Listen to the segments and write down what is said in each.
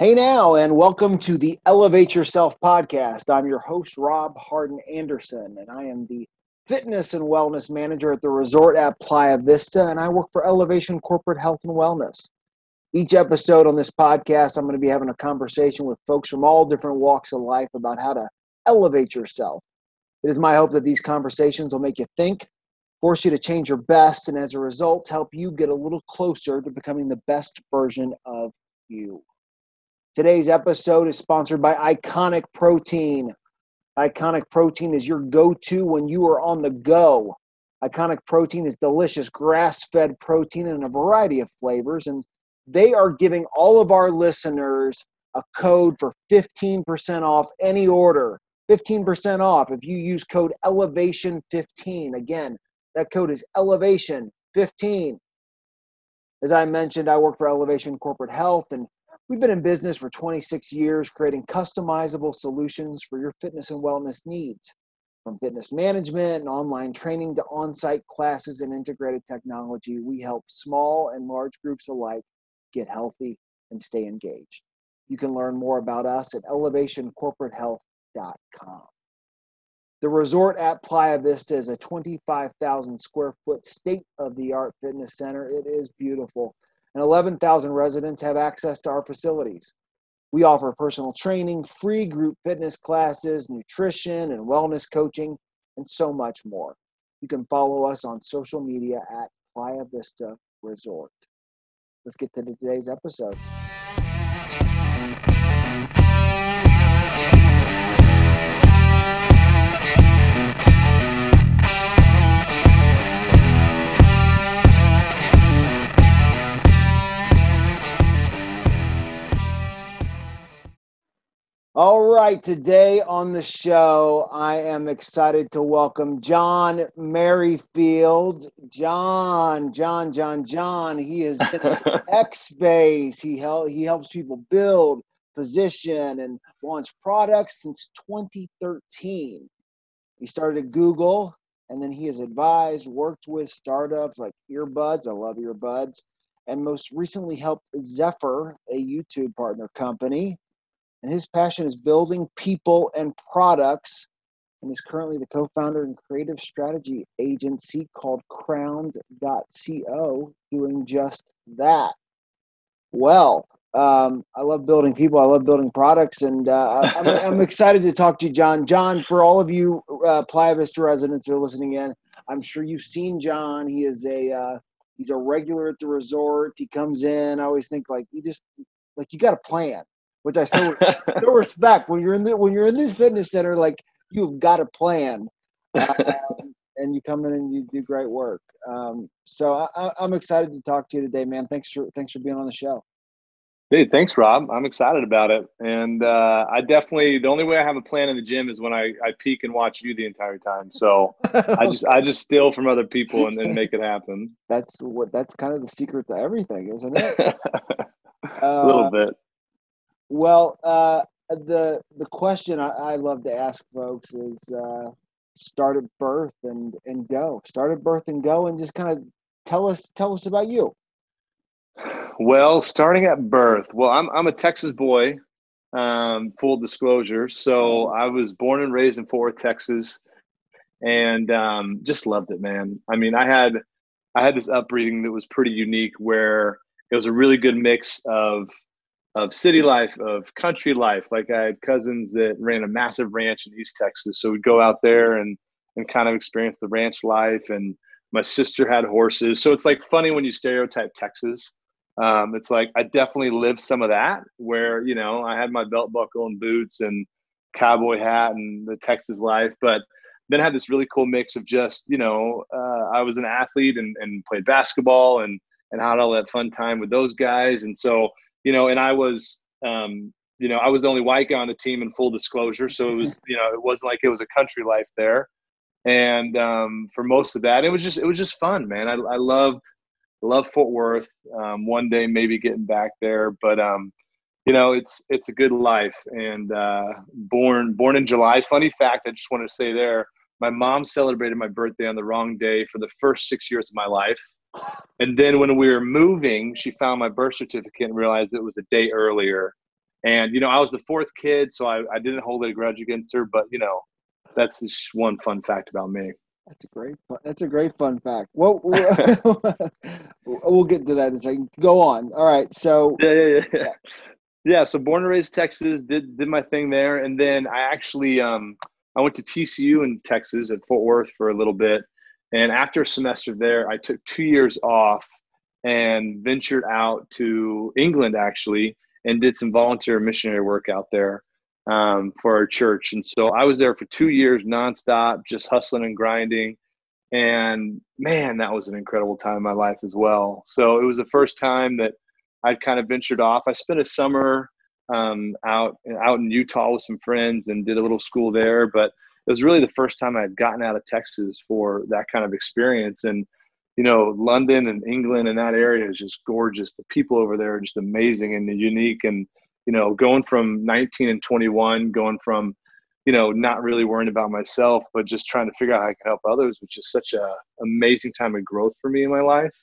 Hey now, and welcome to the Elevate Yourself podcast. I'm your host, Rob Harden Anderson, and I am the fitness and wellness manager at the resort at Playa Vista, and I work for Elevation Corporate Health and Wellness. Each episode on this podcast, I'm going to be having a conversation with folks from all different walks of life about how to elevate yourself. It is my hope that these conversations will make you think, force you to change your best, and as a result, help you get a little closer to becoming the best version of you. Today's episode is sponsored by Iconic Protein. Iconic Protein is your go to when you are on the go. Iconic Protein is delicious grass fed protein in a variety of flavors, and they are giving all of our listeners a code for 15% off any order. 15% off if you use code elevation15 again that code is elevation15 as i mentioned i work for elevation corporate health and We've been in business for 26 years, creating customizable solutions for your fitness and wellness needs. From fitness management and online training to on site classes and integrated technology, we help small and large groups alike get healthy and stay engaged. You can learn more about us at elevationcorporatehealth.com. The resort at Playa Vista is a 25,000 square foot state of the art fitness center. It is beautiful and 11,000 residents have access to our facilities. We offer personal training, free group fitness classes, nutrition and wellness coaching, and so much more. You can follow us on social media at Playa Vista Resort. Let's get to today's episode. All right, today on the show, I am excited to welcome John Merrifield. John, John, John, John. He is X Base. He help, he helps people build, position, and launch products since 2013. He started at Google, and then he has advised, worked with startups like Earbuds. I love Earbuds, and most recently helped Zefr, a YouTube partner company and his passion is building people and products and is currently the co-founder and creative strategy agency called crowned.co doing just that. Well um, i love building people i love building products and uh, I'm, I'm, excited to talk to you john. John for all of you uh, playa vista residents that are listening in i'm sure you've seen john. He is a uh, he's a regular at the resort. He comes in i always think like you just like you got a plan which I still, still respect. When you're in the, when you're in this fitness center, like you've got a plan, um, and you come in and you do great work. Um, so I, am excited to talk to you today, man. Thanks for thanks for being on the show. Hey, thanks, Rob. I'm excited about it, and uh, I definitely the only way I have a plan in the gym is when I, I peek and watch you the entire time. So I just I just steal from other people and then make it happen. That's what that's kind of the secret to everything, isn't it? a little uh, bit. Well, uh, the the question I, I, love to ask folks is uh, start at birth and and go. Start at birth and go, and just kind of tell us tell us about you. Well, starting at birth. Well, I'm I'm a Texas boy. Um, full disclosure. So I was born and raised in Fort Worth, Texas, and um, just loved it, man. I mean, I had I had this upbringing that was pretty unique, where it was a really good mix of of city life, of country life. Like I had cousins that ran a massive ranch in East Texas, so we'd go out there and and kind of experience the ranch life. And my sister had horses, so it's like funny when you stereotype Texas. Um, it's like I definitely lived some of that, where you know I had my belt buckle and boots and cowboy hat and the Texas life, but then I had this really cool mix of just you know uh, I was an athlete and, and played basketball and and had all that fun time with those guys, and so you know, and I was, um, you know, I was the only white guy on the team in full disclosure. So it was, you know, it wasn't like it was a country life there. And um, for most of that, it was just, it was just fun, man. I, I loved, love Fort Worth. Um, one day maybe getting back there, but um, you know, it's it's a good life. And uh, born born in July. Funny fact, I just want to say there, my mom celebrated my birthday on the wrong day for the first six years of my life. And then when we were moving, she found my birth certificate and realized it was a day earlier. And you know, I was the fourth kid, so I, I didn't hold a grudge against her. But you know, that's just one fun fact about me. That's a great. That's a great fun fact. Well, we'll get to that in a second. Go on. All right. So yeah, yeah, yeah. Yeah. So born and raised Texas, did did my thing there, and then I actually um, I went to TCU in Texas at Fort Worth for a little bit, and after a semester there, I took two years off and ventured out to England actually and did some volunteer missionary work out there um, for our church. And so I was there for two years nonstop, just hustling and grinding. And man, that was an incredible time in my life as well. So it was the first time that I'd kind of ventured off. I spent a summer um, out out in Utah with some friends and did a little school there, but it was really the first time I had gotten out of Texas for that kind of experience. And you know, London and England and that area is just gorgeous. The people over there are just amazing and unique. And, you know, going from 19 and 21, going from, you know, not really worrying about myself, but just trying to figure out how I can help others, which is such a amazing time of growth for me in my life.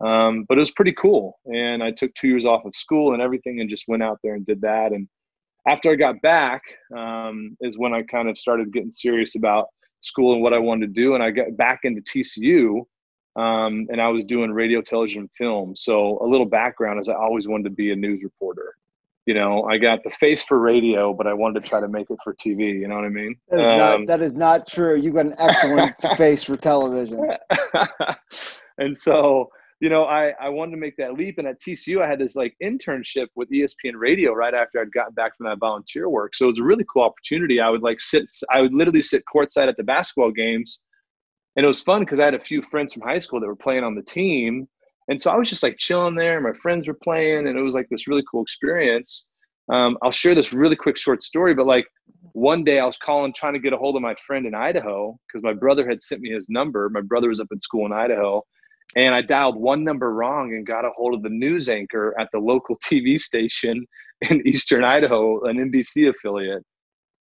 Um, but it was pretty cool. And I took two years off of school and everything and just went out there and did that. And after I got back um, is when I kind of started getting serious about school and what I wanted to do. And I got back into TCU um, and I was doing radio, television, film. So a little background is I always wanted to be a news reporter. You know, I got the face for radio, but I wanted to try to make it for TV. You know what I mean? That is, um, not, that is not true. You've got an excellent face for television. and so, you know, I, I wanted to make that leap. And at TCU, I had this like internship with ESPN Radio right after I'd gotten back from that volunteer work. So it was a really cool opportunity. I would like sit, I would literally sit courtside at the basketball games and it was fun because I had a few friends from high school that were playing on the team. And so I was just like chilling there. My friends were playing, and it was like this really cool experience. Um, I'll share this really quick short story, but like one day I was calling trying to get a hold of my friend in Idaho because my brother had sent me his number. My brother was up in school in Idaho, and I dialed one number wrong and got a hold of the news anchor at the local TV station in Eastern Idaho, an NBC affiliate.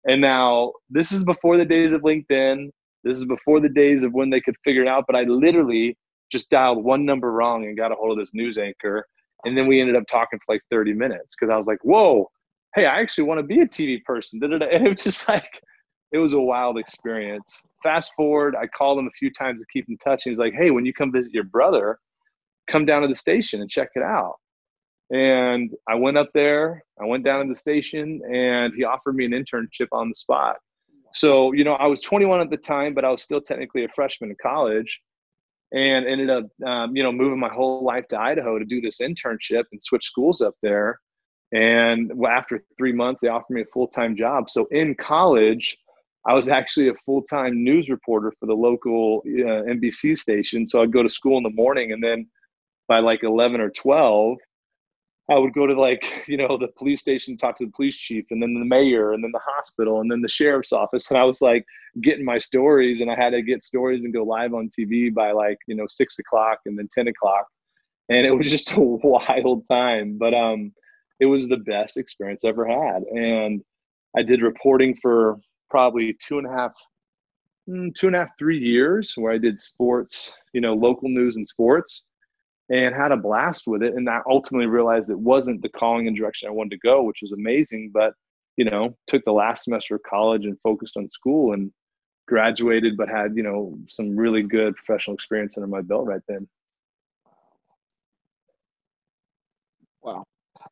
And now this is before the days of LinkedIn. This is before the days of when they could figure it out, but I literally just dialed one number wrong and got a hold of this news anchor. And then we ended up talking for like 30 minutes because I was like, whoa, hey, I actually want to be a TV person. And it was just like, it was a wild experience. Fast forward, I called him a few times to keep in touch. And he's like, hey, when you come visit your brother, come down to the station and check it out. And I went up there, I went down to the station, and he offered me an internship on the spot. So, you know, I was 21 at the time, but I was still technically a freshman in college and ended up, um, you know, moving my whole life to Idaho to do this internship and switch schools up there. And after three months, they offered me a full time job. So in college, I was actually a full time news reporter for the local uh, NBC station. So I'd go to school in the morning and then by like 11 or 12, I would go to like, you know, the police station, talk to the police chief, and then the mayor, and then the hospital, and then the sheriff's office. And I was like getting my stories, and I had to get stories and go live on TV by like, you know, six o'clock and then 10 o'clock. And it was just a wild time, but um, it was the best experience I ever had. And I did reporting for probably two and a half, mm, two and a half, three years where I did sports, you know, local news and sports and had a blast with it. And I ultimately realized it wasn't the calling and direction I wanted to go, which was amazing. But, you know, took the last semester of college and focused on school and graduated, but had, you know, some really good professional experience under my belt right then. Wow.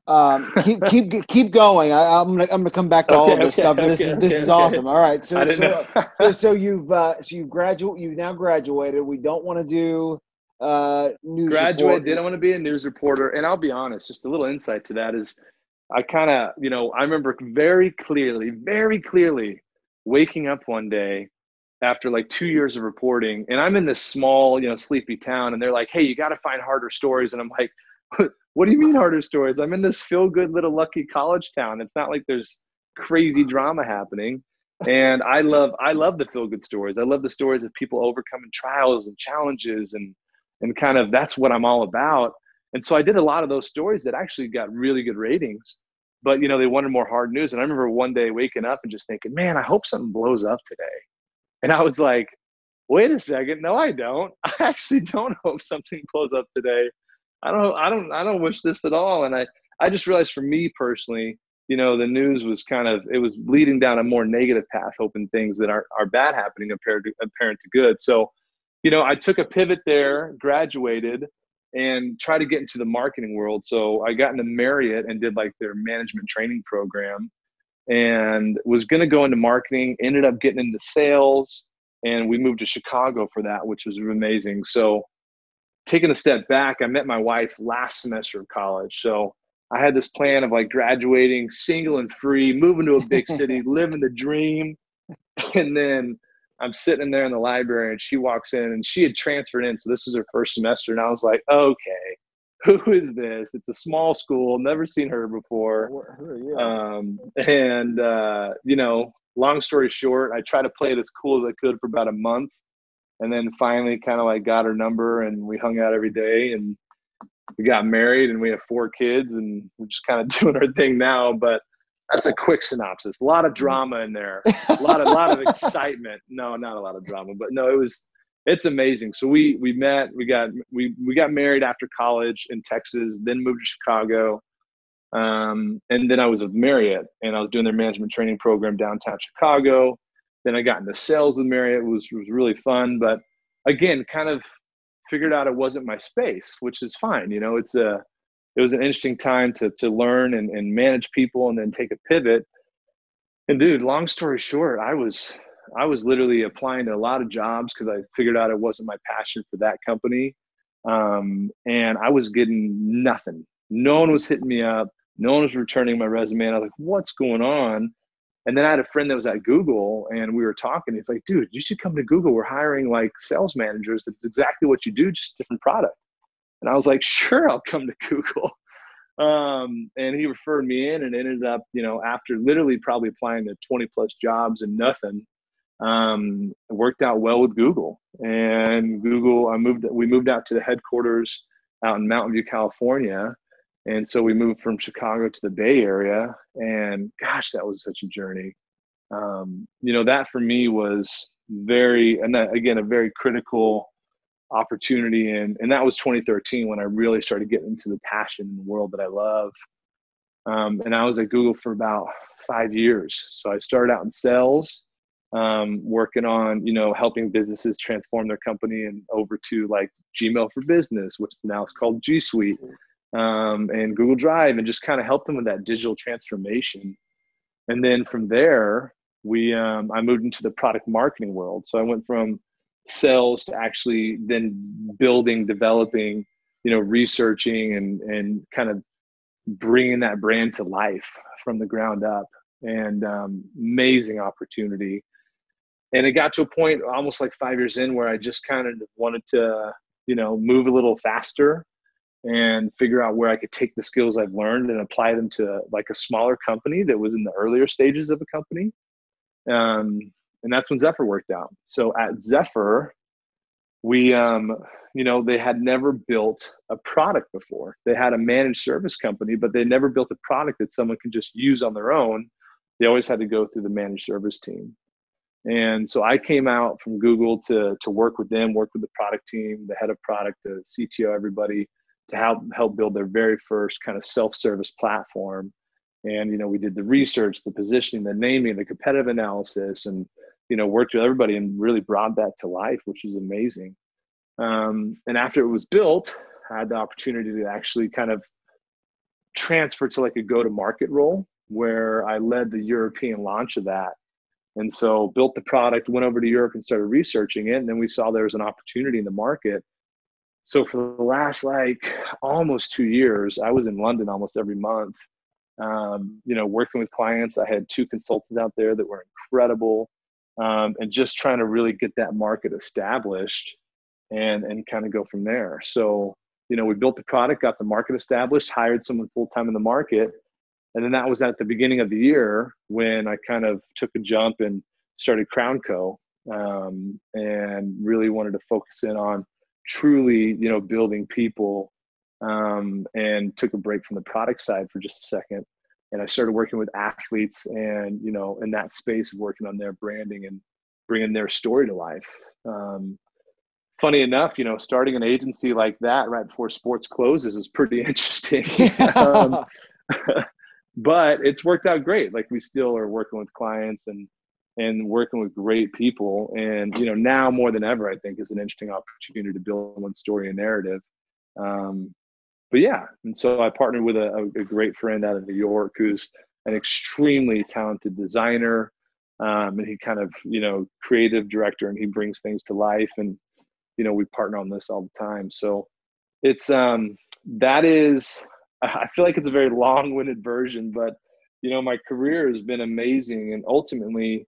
Um, keep keep keep going. I, am gonna I'm gonna come back to all of this okay, stuff. Okay, this is this is awesome. All right, so so, so, so you've uh, so you've graduate you've now graduated. We don't want to do uh, news graduate didn't want to be a news reporter and i'll be honest just a little insight to that is i kind of you know i remember very clearly very clearly waking up one day after like two years of reporting and i'm in this small you know sleepy town and they're like hey you got to find harder stories and i'm like what do you mean harder stories i'm in this feel good little lucky college town it's not like there's crazy drama happening and i love i love the feel good stories i love the stories of people overcoming trials and challenges and and kind of that's what I'm all about. And so I did a lot of those stories that actually got really good ratings, but you know they wanted more hard news. And I remember one day waking up and just thinking, man, I hope something blows up today. And I was like, wait a second, no, I don't. I actually don't hope something blows up today. I don't, I don't, I don't wish this at all. And I, I just realized for me personally, you know, the news was kind of it was leading down a more negative path, hoping things that are are bad happening apparent to, apparent to good. So, you know, I took a pivot there, graduated, and tried to get into the marketing world. So I got into Marriott and did like their management training program, and was going to go into marketing. Ended up getting into sales, and we moved to Chicago for that, which was amazing. So, taking a step back, I met my wife last semester of college. So I had this plan of like graduating single and free, moving to a big city, living the dream. And then I'm sitting there in the library and she walks in and she had transferred in. So this is her first semester. And I was like, okay, who is this? It's a small school, never seen her before. Um, and, uh, you know, long story short, I tried to play it as cool as I could for about a month. And then finally kind of like got her number and we hung out every day and we got married and we have four kids and we're just kind of doing our thing now. But that's a quick synopsis. A lot of drama in there. A lot of a lot of excitement. No, not a lot of drama, but no, it was it's amazing. So we we met, we got we we got married after college in Texas, then moved to Chicago. Um, and then I was with Marriott and I was doing their management training program downtown Chicago. Then I got into sales with Marriott, it was was really fun. But again, kind of figured out it wasn't my space, which is fine. You know, it's a it was an interesting time to to learn and, and manage people and then take a pivot. And dude, long story short, I was I was literally applying to a lot of jobs because I figured out it wasn't my passion for that company. Um, and I was getting nothing. No one was hitting me up. No one was returning my resume. And I was like, what's going on? And then I had a friend that was at Google and we were talking. He's like, dude, you should come to Google. We're hiring like sales managers. That's exactly what you do, just different product. And I was like, sure, I'll come to Google. Um, and he referred me in and ended up, you know, after literally probably applying to 20 plus jobs and nothing, um, it worked out well with Google. And Google, I moved, we moved out to the headquarters out in Mountain View, California and so we moved from chicago to the bay area and gosh that was such a journey. Um, you know that for me was very and that, again a very critical opportunity and and that was 2013 when i really started getting into the passion in the world that i love. Um, and i was at google for about five years. So i started out in sales um, working on you know helping businesses transform their company and over to like gmail for business which now is called g suite um, and Google Drive and just kind of help them with that digital transformation. And then from there, we um, I moved into the product marketing world. So I went from sales to actually then building, developing, you know, researching and and kind of bringing that brand to life from the ground up. And um, amazing opportunity. And it got to a point almost like five years in where I just kind of wanted to, you know, move a little faster and figure out where I could take the skills I've learned and apply them to like a smaller company that was in the earlier stages of a company. Um, and that's when Zefr worked out. So at Zefr, we, um, you know, they had never built a product before. They had a managed service company, but they never built a product that someone could just use on their own. They always had to go through the managed service team. And so I came out from Google to, to work with them, work with the product team, the head of product, the CTO, everybody to help help build their very first kind of self-service platform. And you know we did the research the positioning the naming the competitive analysis and you know worked with everybody and really brought that to life which was amazing. Um, and after it was built i had the opportunity to actually kind of transfer to like a go to market role where i led the european launch of that. And so built the product went over to europe and started researching it and then we saw there was an opportunity in the market so for the last like almost two years i was in london almost every month um, you know working with clients. I had two consultants out there that were incredible um, and just trying to really get that market established and and kind of go from there. So you know we built the product got the market established hired someone full-time in the market and then that was at the beginning of the year when i kind of took a jump and started crown co um, and really wanted to focus in on truly, you know, building people um, and took a break from the product side for just a second. And I started working with athletes and, you know, in that space of working on their branding and bringing their story to life. Um, funny enough, you know, starting an agency like that right before sports closes is pretty interesting. um, but it's worked out great. Like we still are working with clients and and working with great people. And you know, now more than ever, I think is an interesting opportunity to build one story and narrative. Um, but yeah, and so I partnered with a, a, great friend out of New York who's an extremely talented designer, um, and he kind of you know creative director, and he brings things to life. And you know, we partner on this all the time. So it's um that is I feel like it's a very long-winded version, but you know, my career has been amazing, and ultimately,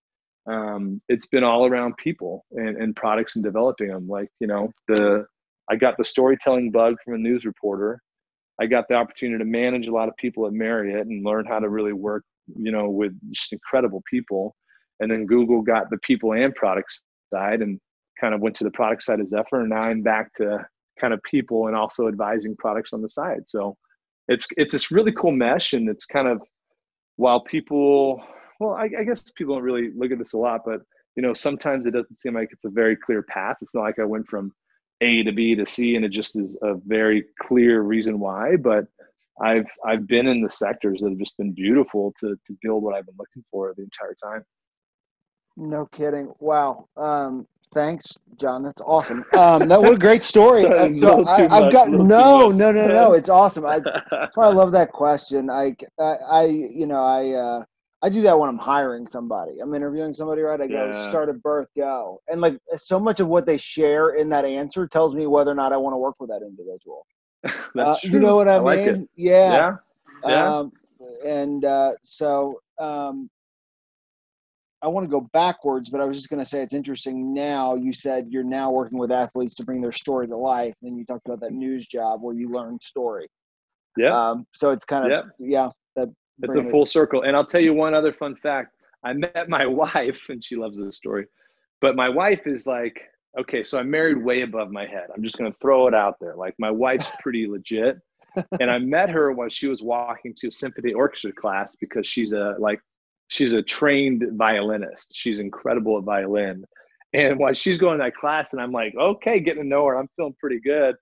um, it's been all around people and, and products and developing them. Like you know, the I got the storytelling bug from a news reporter. I got the opportunity to manage a lot of people at Marriott and learn how to really work, you know, with just incredible people. And then Google got the people and products side and kind of went to the product side of Zefr. And now I'm back to kind of people and also advising products on the side. So it's it's this really cool mesh, and it's kind of while people, well, I, I guess people don't really look at this a lot, but you know, sometimes it doesn't seem like it's a very clear path. It's not like I went from A to B to C, and it just is a very clear reason why. But I've I've been in the sectors that have just been beautiful to to build what I've been looking for the entire time. No kidding. Wow. Um, Thanks, John. That's awesome. Um, that what a great story. Uh, so I, have got no, no, no, no. It's awesome. I, that's why I love that question. I, I, I you know, I, uh, I do that when I'm hiring somebody. I'm interviewing somebody, right? I go yeah. start at birth, go, and like so much of what they share in that answer tells me whether or not I want to work with that individual. That's uh, You know what I, I mean? Like yeah. Yeah. yeah. Um, and uh, so um, I want to go backwards, but I was just going to say it's interesting now. You said you're now working with athletes to bring their story to life, and you talked about that news job where you learn story. Yeah. Um, so it's kind of yep. yeah. That it's a full circle. And I'll tell you one other fun fact. I met my wife, and she loves this story. But my wife is like, okay, so I'm married way above my head. I'm just going to throw it out there. Like my wife's pretty legit. and I met her when she was walking to a symphony orchestra class because she's a like she's a trained violinist. She's incredible at violin. And while she's going to that class, and I'm like, okay, getting to know her, I'm feeling pretty good.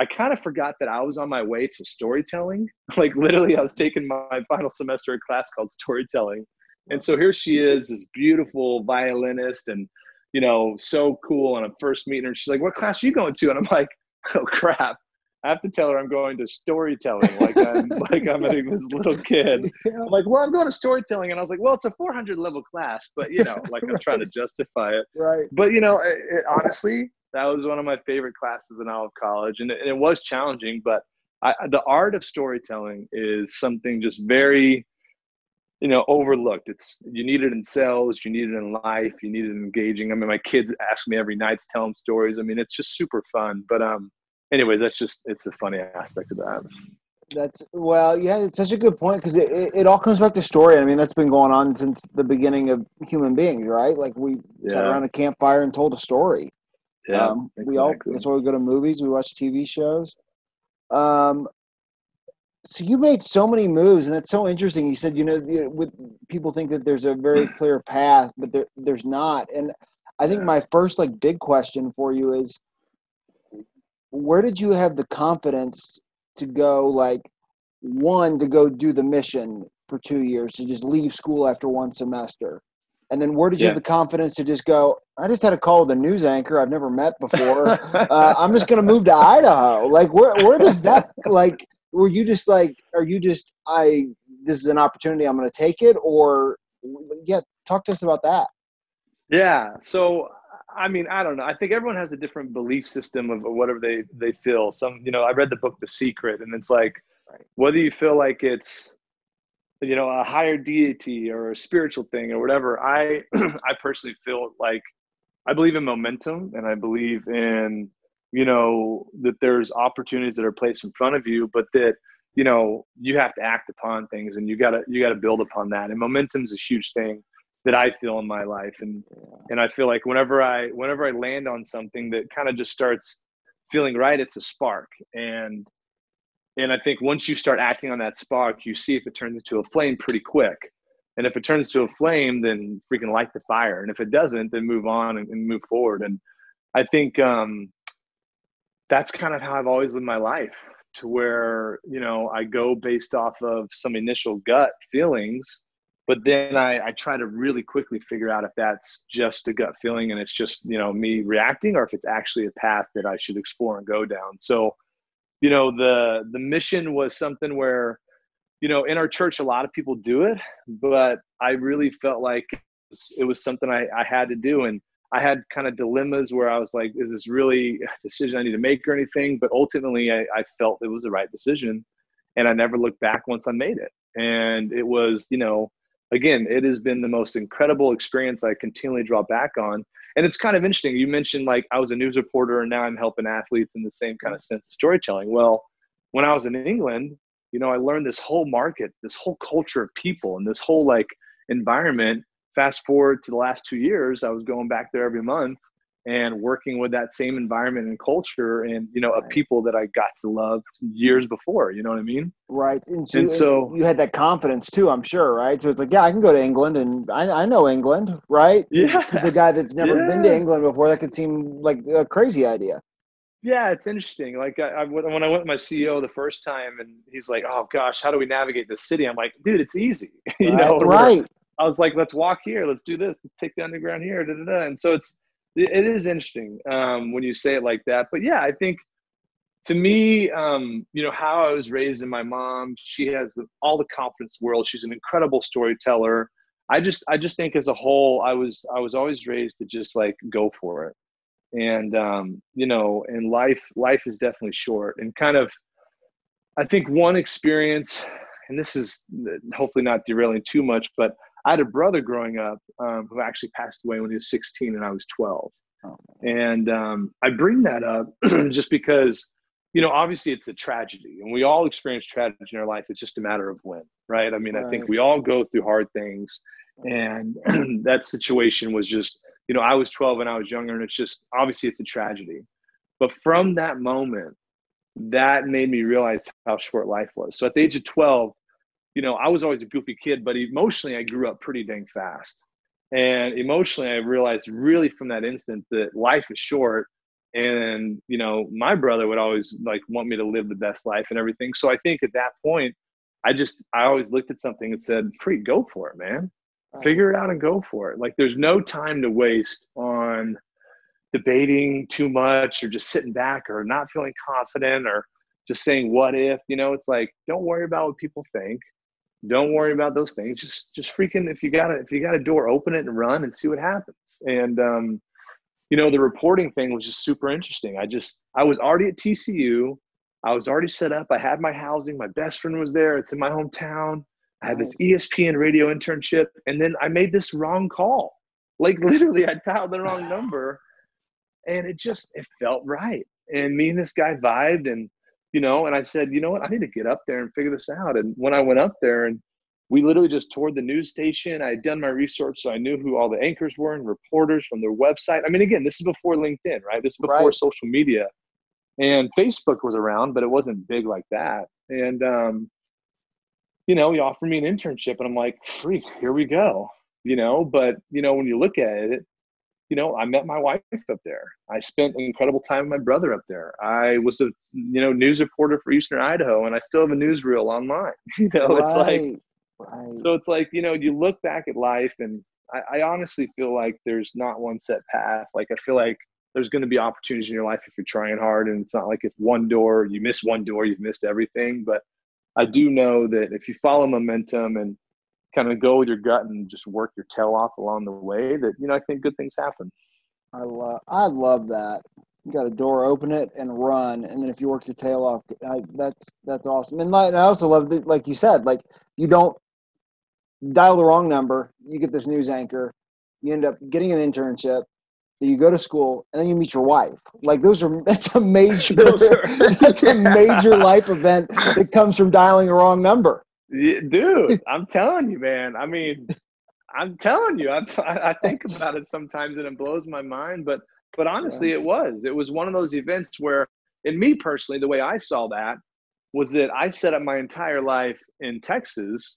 I kind of forgot that I was on my way to storytelling. Like literally, I was taking my final semester of class called storytelling. And so here she is, this beautiful violinist, and you know, so cool. And I'm first meeting her. She's like, "What class are you going to?" And I'm like, "Oh crap." I have to tell her I'm going to storytelling, like I'm like I'm this little kid. I'm like, well, I'm going to storytelling, and I was like, well, it's a 400 level class, but you know, like I'm trying to justify it. Right. But you know, it, it, honestly, that was one of my favorite classes in all of college, and it, and it was challenging. But I, the art of storytelling is something just very, you know, overlooked. It's you need it in sales, you need it in life, you need it in engaging. I mean, my kids ask me every night to tell them stories. I mean, it's just super fun. But um anyways, that's just it's a funny aspect of that. That's well, yeah, it's such a good point because it, it, it, all comes back to story. I mean, that's been going on since the beginning of human beings, right? Like we yeah. sat around a campfire and told a story. Yeah, um, exactly. we all that's why we go to movies, we watch TV shows. Um, so you made so many moves, and that's so interesting. You said, you know, with people think that there's a very clear path, but there, there's not. And I think yeah. my first like big question for you is where did you have the confidence to go like one to go do the mission for two years to just leave school after one semester and then where did you yeah. have the confidence to just go i just had a call with a news anchor i've never met before uh, i'm just going to move to idaho like where, where does that like were you just like are you just i this is an opportunity i'm going to take it or yeah talk to us about that yeah so I mean, I don't know. I think everyone has a different belief system of whatever they they feel. Some, you know, I read the book The Secret, and it's like whether you feel like it's, you know, a higher deity or a spiritual thing or whatever. I I personally feel like I believe in momentum, and I believe in you know that there's opportunities that are placed in front of you, but that you know you have to act upon things, and you gotta you gotta build upon that. And momentum is a huge thing that I feel in my life. And and I feel like whenever I whenever I land on something that kind of just starts feeling right, it's a spark. And and I think once you start acting on that spark, you see if it turns into a flame pretty quick. And if it turns to a flame, then freaking light the fire. And if it doesn't, then move on and, and move forward. And I think um, that's kind of how I've always lived my life. to where you know I go based off of some initial gut feelings, but then I, I try to really quickly figure out if that's just a gut feeling and it's just you know me reacting, or if it's actually a path that I should explore and go down. So, you know, the the mission was something where, you know, in our church a lot of people do it, but I really felt like it was, something I, I had to do and I had kind of dilemmas where I was like, is this really a decision I need to make or anything? But ultimately, I, I felt it was the right decision. And I never looked back once I made it. And it was, you know, again, it has been the most incredible experience I continually draw back on. And it's kind of interesting. You mentioned like I was a news reporter and now I'm helping athletes in the same kind of sense of storytelling. Well, when I was in England, you know, I learned this whole market, this whole culture of people, and this whole like environment fast forward to the last two years, I was going back there every month and working with that same environment and culture and you know right. of people that I got to love years before. You know what I mean? Right. And, so, and so you had that confidence too, I'm sure, right? So it's like, yeah, I can go to England and I, I know England, right? Yeah. To the guy that's never yeah. been to England before, that could seem like a crazy idea. Yeah, it's interesting. Like I, I, when I went with my CEO the first time, and he's like, "Oh gosh, how do we navigate this city?" I'm like, "Dude, it's easy." you right. know, right? I was like, let's walk here, let's do this, let's take the underground here, da, da, da. and so it's it is interesting um, when you say it like that. But yeah, I think to me, um, you know, how I was raised and my mom, she has the, all the confidence in the world. She's an incredible storyteller. I just I just think as a whole, I was I was always raised to just like go for it, and um, you know, and life life is definitely short, and kind of. I think one experience, and this is hopefully not derailing too much, but I had a brother growing up um, who actually passed away when he was 16 and I was 12. Oh. And um, I bring that up just because, you know, obviously it's a tragedy and we all experience tragedy in our life. It's just a matter of when, right? I mean, right. I think we all go through hard things. And that situation was just, you know, I was 12 and I was younger and it's just, obviously it's a tragedy. But from that moment, that made me realize how short life was. So at the age of 12, you know, I was always a goofy kid, but emotionally, I grew up pretty dang fast. And emotionally, I realized really from that instant that life is short. And, you know, my brother would always like want me to live the best life and everything. So I think at that point, I just, I always looked at something and said, free, go for it, man. Figure it out and go for it. Like there's no time to waste on debating too much or just sitting back or not feeling confident or just saying what if you know it's like don't worry about what people think don't worry about those things. Just just freaking if you got a if you got a door open it and run and see what happens. And um you know the reporting thing was just super interesting. I just i was already at tcu i was already set up. I had my housing. My best friend was there. It's in my hometown. I had this espn radio internship. And then i made this wrong call. Like literally i dialed the wrong number. And it just it felt right. And me and this guy vibed and you know, and I said, you know what, I need to get up there and figure this out. And when I went up there and we literally just toured the news station, I had done my research, so I knew who all the anchors were and reporters from their website. I mean, again, this is before LinkedIn, right? This is before right. social media. And Facebook was around, but it wasn't big like that. And, um, you know, he offered me an internship, and I'm like, freak, here we go. You know, but, you know, when you look at it, you know, I met my wife up there. I spent incredible time with my brother up there. I was a you know news reporter for Eastern Idaho, and I still have a newsreel online. You know, right. it's like right. so. It's like you know, you look back at life, and I, I honestly feel like there's not one set path. Like I feel like there's going to be opportunities in your life if you're trying hard, and it's not like if one door you miss one door, you've missed everything. But I do know that if you follow momentum and kind of go with your gut and just work your tail off along the way that you know i think good things happen. I love i love that. You got a door open it and run and then if you work your tail off I, that's that's awesome. And, like, i also love that like you said like you don't dial the wrong number you get this news anchor you end up getting an internship you go to school and then you meet your wife. Like those are that's a major that's a major life event that comes from dialing a wrong number dude, I'm telling you, man. I mean, I'm telling you, I, I think about it sometimes and it blows my mind. But but honestly, yeah. it was. It was one of those events where, in me personally, the way I saw that was that I set up my entire life in Texas,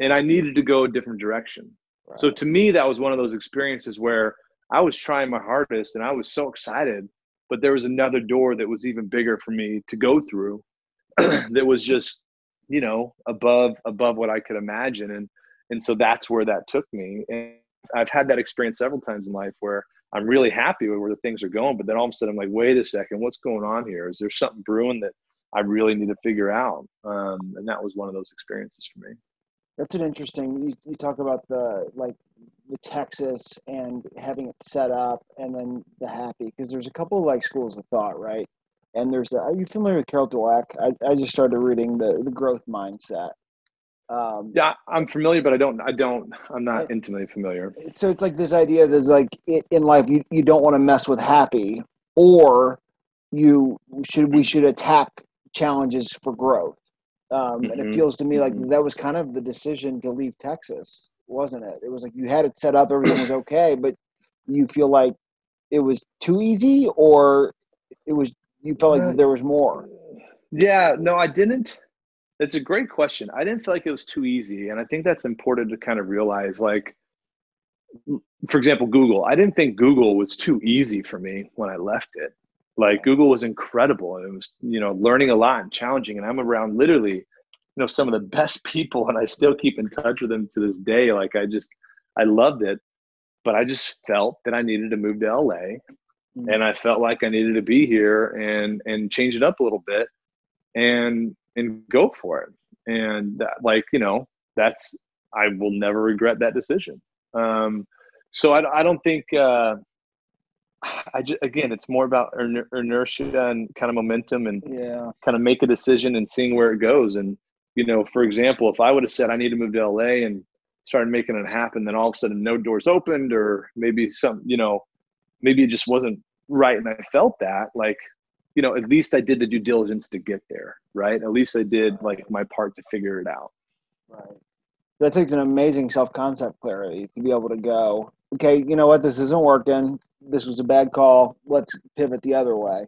and I needed to go a different direction. Right. So to me, that was one of those experiences where I was trying my hardest and I was so excited, but there was another door that was even bigger for me to go through that was just you know above above what I could imagine. And and so that's where that took me. And I've had that experience several times in life where I'm really happy with where the things are going but then all of a sudden I'm like wait a second what's going on here? Is there something brewing that I really need to figure out? Um, and that was one of those experiences for me. That's an interesting you, you talk about the like the Texas and having it set up and then the happy because there's a couple of like schools of thought right and there's the, are you familiar with Carol Dweck? I, I just started reading the the growth mindset. Um, yeah, I'm familiar, but I don't. I don't. I'm not intimately familiar. So it's like this idea. There's like in life, you you don't want to mess with happy, or you should we should attack challenges for growth. Um, mm-hmm. And it mm-hmm. feels to me like mm-hmm. that was kind of the decision to leave Texas, wasn't it? It was like you had it set up, everything was okay, but you feel like it was too easy, or it was you felt like there was more. Yeah, no, I didn't. It's a great question. I didn't feel like it was too easy, and I think that's important to kind of realize. Like, for example, Google. I didn't think Google was too easy for me when I left it. Like Google was incredible, and it was you know learning a lot and challenging. And I'm around literally, you know, some of the best people, and I still keep in touch with them to this day. Like I just, I loved it, but I just felt that I needed to move to LA mm-hmm. and I felt like I needed to be here and and change it up a little bit and and go for it. And that, like you know, that's I will never regret that decision. Um, so I, I don't think uh, I just, again, it's more about inertia and kind of momentum and yeah. kind of make a decision and seeing where it goes. And, you know, for example, if I would have said I need to move to LA and started making it happen, then all of a sudden no doors opened or maybe some, you know, maybe it just wasn't right and i felt that like you know at least i did the due diligence to get there right? At least i did like my part to figure it out. Right. That takes an amazing self-concept clarity to be able to go okay you know what? This isn't working. This was a bad call. Let's pivot the other way.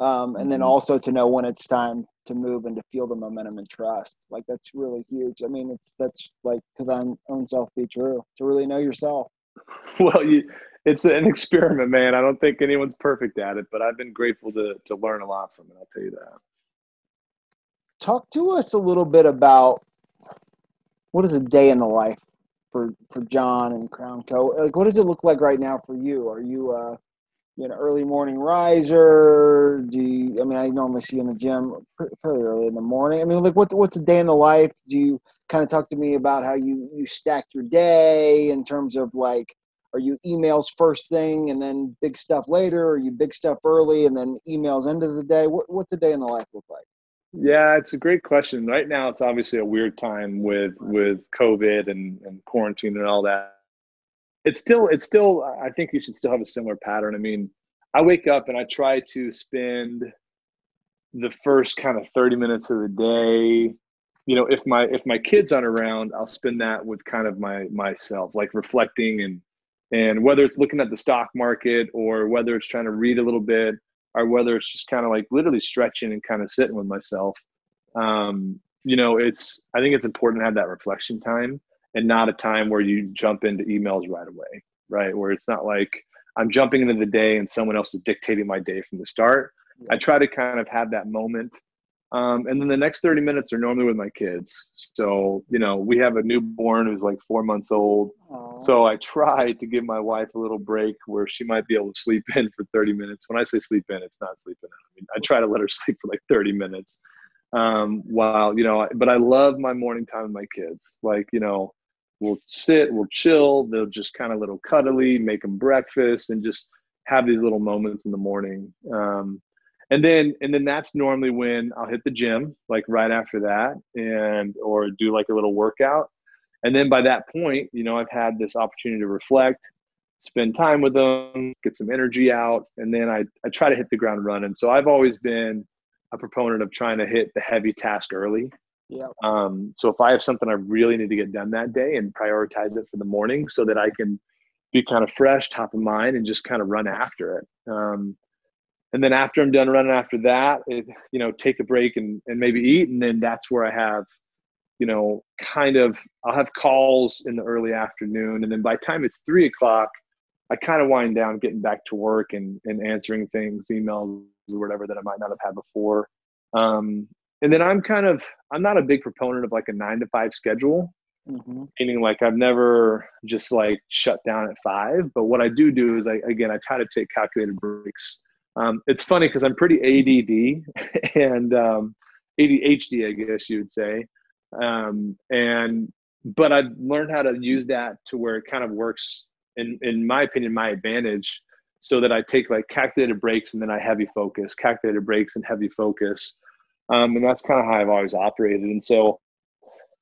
Um, and then mm-hmm. also to know when it's time to move and to feel the momentum and trust. Like that's really huge. I mean it's that's like to thine own self be true to really know yourself. Well you it's an experiment, man. I don't think anyone's perfect at it, but I've been grateful to to learn a lot from it. I'll tell you that. Talk to us a little bit about what is a day in the life for for John and Crown Co. Like, what does it look like right now for you? Are you uh, you know early morning riser? Do you, I mean I normally see you in the gym fairly early in the morning. I mean, like what's what's a day in the life? Do you kind of talk to me about how you you stack your day in terms of like are you emails first thing and then big stuff later? Are you big stuff early and then emails end of the day? What, what's a day in the life look like? Yeah, it's a great question. Right now, it's obviously a weird time with with COVID and, and quarantine and all that. It's still, it's still. I think you should still have a similar pattern. I mean, I wake up and I try to spend the first kind of 30 minutes of the day you know if my if my kids aren't around i'll spend that with kind of my myself like reflecting and and whether it's looking at the stock market or whether it's trying to read a little bit or whether it's just kind of like literally stretching and kind of sitting with myself, um, you know, it's, I think it's important to have that reflection time and not a time where you jump into emails right away, right? Where it's not like I'm jumping into the day and someone else is dictating my day from the start. I try to kind of have that moment um, and then the next 30 minutes are normally with my kids. So, you know, we have a newborn who's like four months old. Aww. So I try to give my wife a little break where she might be able to sleep in for 30 minutes. When I say sleep in, it's not sleeping in. I mean, I try to let her sleep for like 30 minutes. Um, while, you know, but I love my morning time with my kids. Like, you know, we'll sit, we'll chill. They'll just kind of little cuddly, make them breakfast and just have these little moments in the morning. Um, and then and then that's normally when I'll hit the gym like right after that and or do like a little workout. And then by that point, you know, I've had this opportunity to reflect, spend time with them, get some energy out, and then I, I try to hit the ground running. So I've always been a proponent of trying to hit the heavy task early. Yeah. Um, so if I have something I really need to get done that day and prioritize it for the morning so that I can be kind of fresh, top of mind, and just kind of run after it. Um, and then after I'm done running after that, it, you know, take a break and, and maybe eat. And then that's where I have, you know, kind of, I'll have calls in the early afternoon. And then by the time it's three o'clock, I kind of wind down getting back to work and, and answering things, emails or whatever that I might not have had before. Um, and then I'm kind of I'm not a big proponent of like a nine to five schedule. Mm-hmm. Meaning, like I've never just like shut down at five. But what I do do is, I again, I try to take calculated breaks. Um, it's funny because I'm pretty ADD and um, ADHD, I guess you would say. Um, and but I've learned how to use that to where it kind of works in in my opinion, my advantage, so that I take like calculated breaks and then I heavy focus, calculated breaks and heavy focus. Um, and that's kind of how I've always operated. And so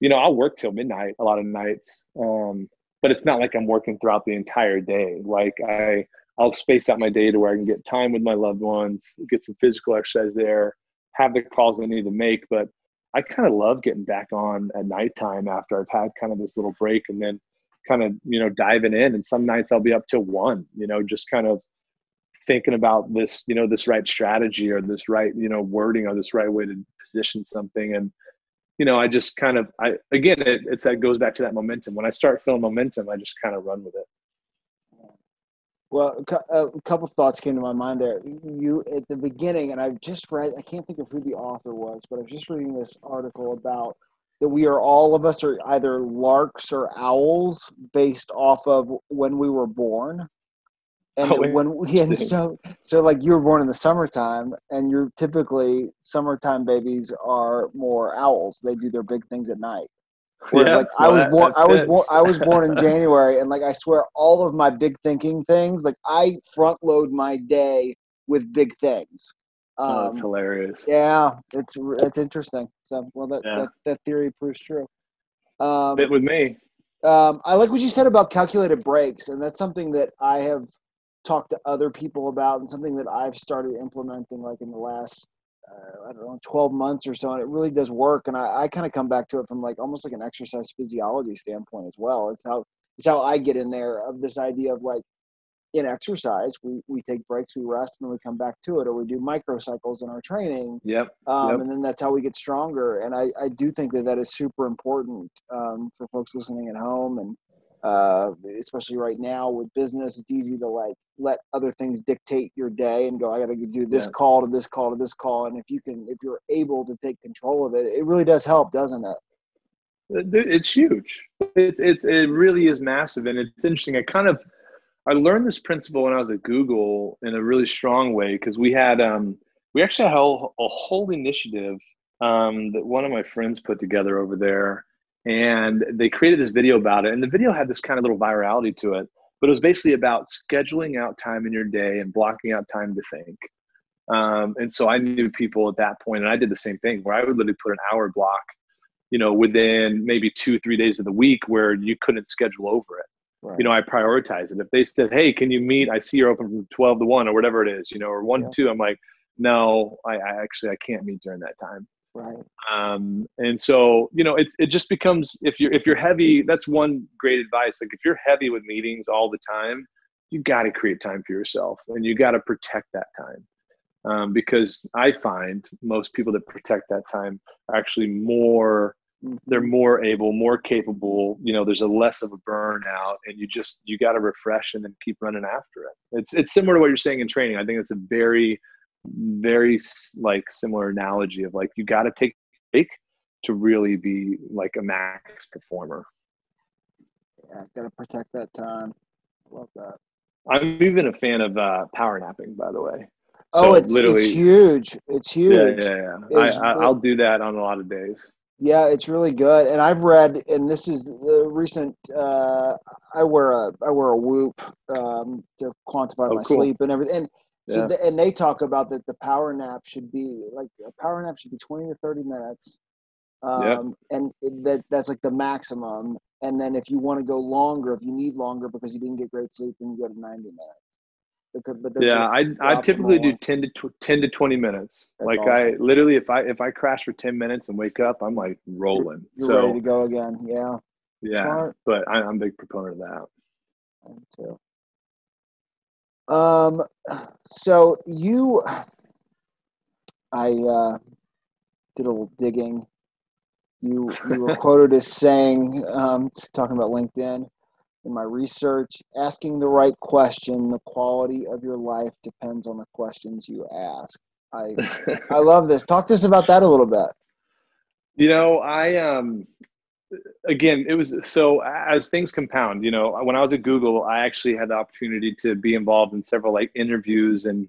you know, I'll work till midnight a lot of nights. Um, but it's not like I'm working throughout the entire day. Like I, I'll space out my day to where I can get time with my loved ones, get some physical exercise there, have the calls I need to make. But I kind of love getting back on at nighttime after I've had kind of this little break and then kind of, you know, diving in. And some nights I'll be up till one, you know, just kind of thinking about this, you know, this right strategy or this right, you know, wording or this right way to position something. And you know, I just kind of, I again, it, it's that goes back to that momentum. When I start feeling momentum, I just kind of run with it. Well, a couple thoughts came to my mind there. You at the beginning, and I've just read. I can't think of who the author was, but I was just reading this article about that we are all of us are either larks or owls based off of when we were born and oh, when we and so so like you were born in the summertime and you're typically summertime babies are more owls they do their big things at night Whereas yeah, like well, I was born I was born I was born in January and like I swear all of my big thinking things like I front load my day with big things. Um, oh, that's um, hilarious. Yeah, it's it's interesting. So well that yeah. that, that, theory proves true. Um, Bit with me. Um, I like what you said about calculated breaks, and that's something that I have talked to other people about and something that I've started implementing like in the last uh, I don't know 12 months or so and it really does work and I, I kind of come back to it from like almost like an exercise physiology standpoint as well it's how it's how I get in there of this idea of like in exercise we, we take breaks we rest and then we come back to it or we do microcycles in our training yep, um, yep. and then that's how we get stronger and I, I do think that that is super important um, for folks listening at home and uh, especially right now with business, it's easy to like let other things dictate your day and go, I got to do this yeah. call to this call to this call. And if you can, if you're able to take control of it, it really does help, doesn't it? It's huge. It's, it's, it really is massive. And it's interesting. I kind of, I learned this principle when I was at Google in a really strong way because we had, um, we actually had a whole, a whole initiative um, that one of my friends put together over there and they created this video about it and the video had this kind of little virality to it but it was basically about scheduling out time in your day and blocking out time to think. Um, and so i knew people at that point and i did the same thing where i would literally put an hour block you know within maybe two three days of the week where you couldn't schedule over it. Right. you know i prioritize it. If they said hey can you meet? I see you're open from 12 to 1 or whatever it is you know or 1 yeah. to 2 i'm like no I, I actually i can't meet during that time Right. Um, and so, you know, it, it just becomes if you're if you're heavy, that's one great advice. Like if you're heavy with meetings all the time, you got to create time for yourself and you got to protect that time. Um, because I find most people that protect that time are actually more they're more able, more capable. You know, there's a less of a burnout, and you just you got to refresh and then keep running after it. It's it's similar to what you're saying in training. I think it's a very very like similar analogy of like you got to take break to really be like a max performer. Yeah, got to protect that time. Love that. I'm even a fan of uh, power napping, by the way. Oh, so it's literally it's huge. It's huge. Yeah, yeah, yeah. I, I, will do that on a lot of days. Yeah, it's really good. And I've read, and this is the recent. Uh, I wear a I wear a Whoop um, to quantify oh, my cool. sleep and everything. And so yeah. the, and they talk about that the power nap should be like a power nap should be 20 to 30 minutes. Um, yep. and it, that that's like the maximum. And then if you want to go longer, if you need longer because you didn't get great sleep, then you go to 90 minutes. Because, yeah, I I typically do 10 to tw- 10 to 20 minutes. That's like awesome. I literally, if I if I crash for 10 minutes and wake up, I'm like rolling. You're, you're so, ready to go again. Yeah. Yeah, Smart. but I, am a big proponent of that. Me too. Um, so you, I uh, did a little digging. You you were quoted as saying, um, talking about LinkedIn. In my research, asking the right question, the quality of your life depends on the questions you ask. I I love this. Talk to us about that a little bit. You know, I um again, it was so as things compound, you know, when I was at Google, I actually had the opportunity to be involved in several like interviews and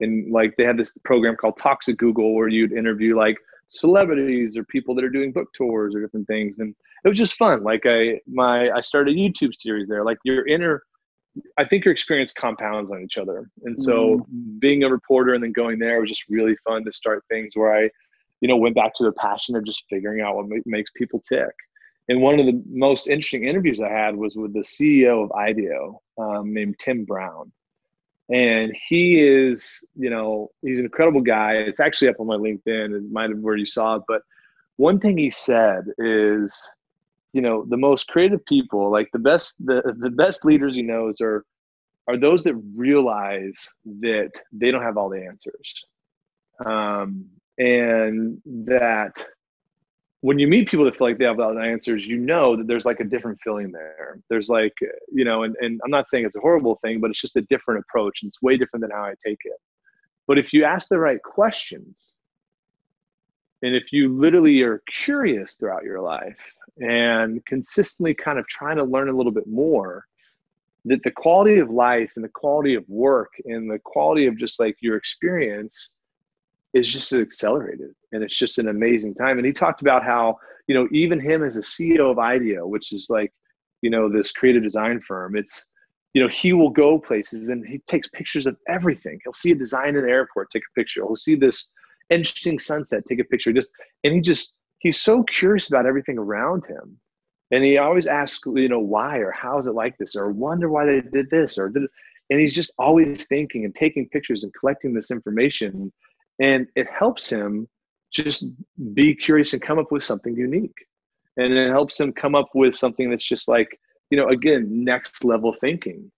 and like they had this program called Talks at Google where you'd interview like celebrities or people that are doing book tours or different things. And it was just fun. Like i my i started a youtube series there. Like your inner i think your experience compounds on each other. And so mm-hmm. being a reporter and then going there was just really fun to start things where i you know went back to the passion of just figuring out what makes people tick and one of the most interesting interviews i had was with the ceo of ideo um, named tim brown. And he is you know he's an incredible guy. It's actually up on my linkedin. It might have where you saw it. But one thing he said is you know the most creative people like the best the, the best leaders he knows are are those that realize that they don't have all the answers. Um, and that when you meet people that feel like they have all the answers, you know that there's like a different feeling there. There's like, you know, and, and I'm not saying it's a horrible thing, but it's just a different approach. And it's way different than how I take it. But if you ask the right questions, and if you literally are curious throughout your life and consistently kind of trying to learn a little bit more, that the quality of life and the quality of work and the quality of just like your experience is just accelerated and it's just an amazing time. And he talked about how you know even him as a ceo of ideo which is like you know this creative design firm it's you know he will go places and he takes pictures of everything. He'll see a design in an airport take a picture. He'll see this interesting sunset take a picture. Just and he just he's so curious about everything around him. And he always asks you know why or how is it like this? Or wonder why they did this or did and he's just always thinking and taking pictures and collecting this information and it helps him just be curious and come up with something unique. And it helps him come up with something that's just like you know again next level thinking.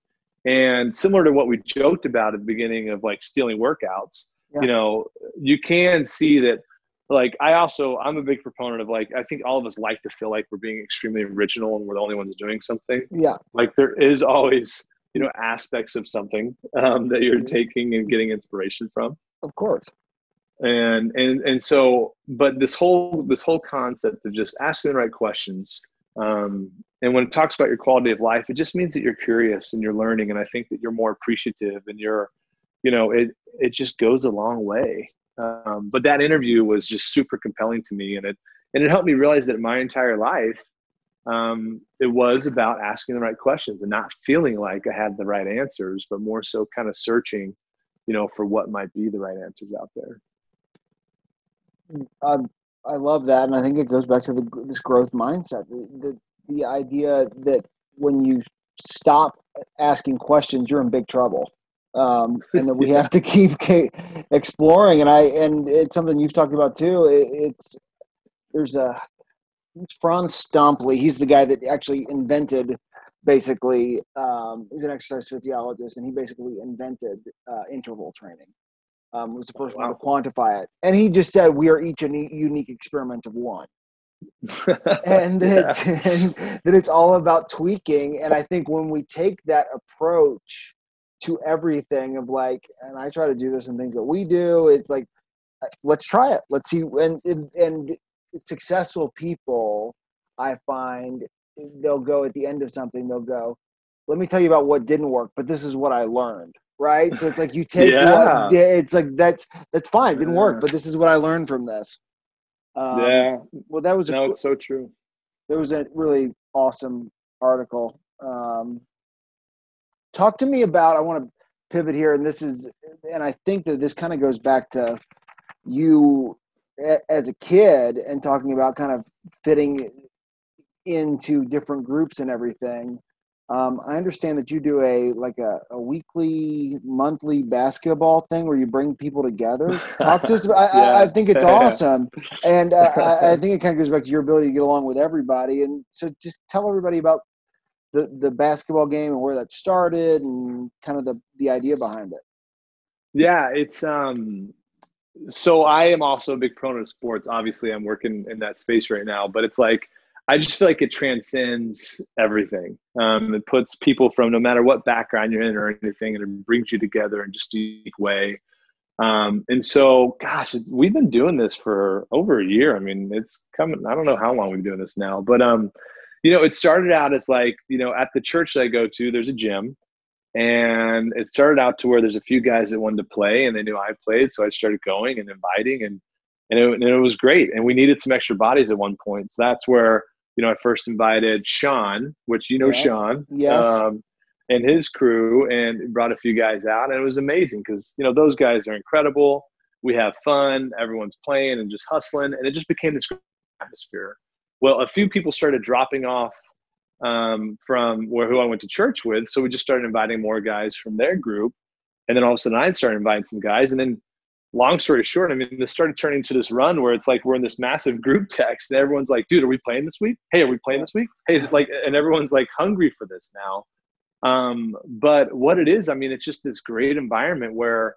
And similar to what we joked about at the beginning of like stealing workouts yeah. you know you can see that like i also i'm a big proponent of like i think all of us like to feel like we're being extremely original and we're the only ones doing something. Yeah. Like there is always you know aspects of something um, that you're mm-hmm. taking and getting inspiration from. Of course and and and so but this whole this whole concept of just asking the right questions um, and when it talks about your quality of life it just means that you're curious and you're learning and i think that you're more appreciative and you're you know it it just goes a long way. Um, but that interview was just super compelling to me and it and it helped me realize that my entire life um, it was about asking the right questions and not feeling like i had the right answers but more so kind of searching you know for what might be the right answers out there I I love that, and I think it goes back to the this growth mindset. The, the the idea that when you stop asking questions, you're in big trouble, um, and that we have to keep exploring. And I and it's something you've talked about too. It, it's there's a it's Franz Stampfl. He's the guy that actually invented basically. Um, he's an exercise physiologist, and he basically invented uh, interval training um, was the first wow. one to quantify it. And he just said, we are each a unique experiment of one. and, that, yeah. and that it's all about tweaking. And I think when we take that approach to everything of like, and I try to do this in things that we do, it's like, uh, let's try it. Let's see. And, and, and successful people, I find they'll go at the end of something, they'll go, let me tell you about what didn't work, but this is what I learned right? So it's like you take yeah. what it's like that's that's fine, didn't work, but this is what I learned from this. Um, yeah. Well, that was a, no, it's so true. There was a really awesome article. Um, talk to me about. I want to pivot here, and this is, and I think that this kind of goes back to you as a kid and talking about kind of fitting into different groups and everything. Um, I understand that you do a like a, a weekly, monthly basketball thing where you bring people together. Talk to us. About, yeah. I, I, think it's awesome, and uh, I, I, think it kind of goes back to your ability to get along with everybody. And so, just tell everybody about the the basketball game and where that started, and kind of the the idea behind it. Yeah, it's um. So I am also a big proponent of sports. Obviously, I'm working in that space right now, but it's like I just feel like it transcends everything. Um, it puts people from no matter what background you're in or anything, and it brings you together in just a unique way. Um, and so, gosh, we've been doing this for over a year. I mean, it's coming. I don't know how long we've been doing this now, but um, you know, it started out as like, you know, at the church that I go to, there's a gym, and it started out to where there's a few guys that wanted to play, and they knew I played, so I started going and inviting, and and it, and it was great. And we needed some extra bodies at one point, so that's where you know I first invited Sean, which you know yeah. Sean, yes. Um, and his crew and brought a few guys out and it was amazing because you know those guys are incredible we have fun everyone's playing and just hustling and it just became this atmosphere well a few people started dropping off um, from where who i went to church with so we just started inviting more guys from their group and then all of a sudden i started inviting some guys and then long story short i mean this started turning to this run where it's like we're in this massive group text and everyone's like dude are we playing this week hey are we playing this week hey is it like and everyone's like hungry for this now um, but what it is, I mean, it's just this great environment where,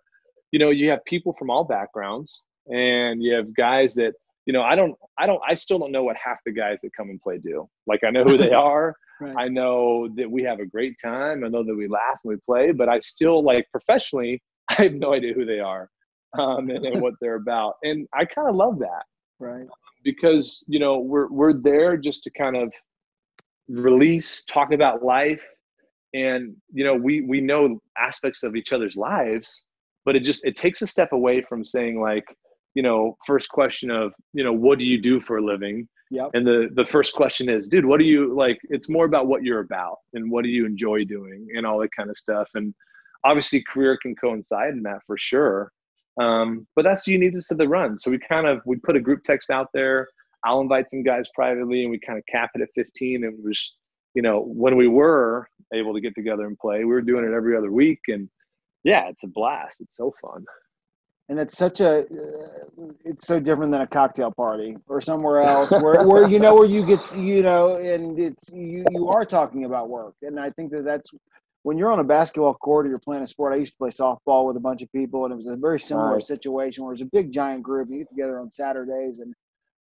you know, you have people from all backgrounds and you have guys that, you know, I don't, I don't, I still don't know what half the guys that come and play do. Like I know who they are. right. I know that we have a great time. I know that we laugh and we play, but I still like professionally, I have no idea who they are um, and, and what they're about. And I kind of love that. Right. Because, you know, we're, we're there just to kind of release, talk about life, and you know we we know aspects of each other's lives but it just it takes a step away from saying like you know first question of you know what do you do for a living yep. and the the first question is dude what do you like it's more about what you're about and what do you enjoy doing and all that kind of stuff and obviously career can coincide in that for sure um, but that's need to the run so we kind of we put a group text out there i'll invite some guys privately and we kind of cap it at 15 and we're just you know, when we were able to get together and play, we were doing it every other week, and yeah, it's a blast. It's so fun. And it's such a, uh, it's so different than a cocktail party or somewhere else where, where you know where you get you know, and it's you you are talking about work, and I think that that's when you're on a basketball court or you're playing a sport. I used to play softball with a bunch of people, and it was a very similar situation where it was a big giant group. You get together on Saturdays, and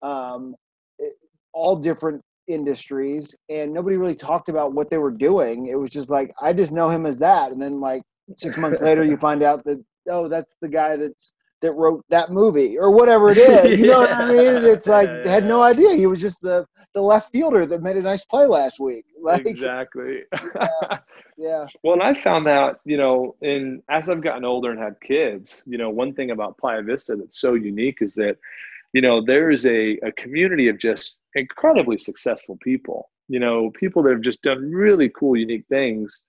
um, it, all different industries and nobody really talked about what they were doing. It was just like I just know him as that, and then like six months later, you find out that oh, that's the guy that's that wrote that movie or whatever it is. You know what I mean? It's like yeah, yeah, had no idea. He was just the the left fielder that made a nice play last week. Like, exactly. yeah, yeah. Well, and I found out, you know, in as I've gotten older and had kids, you know, one thing about Playa Vista that's so unique is that you know there is a, a community of just incredibly successful people you know people that have just done really cool unique things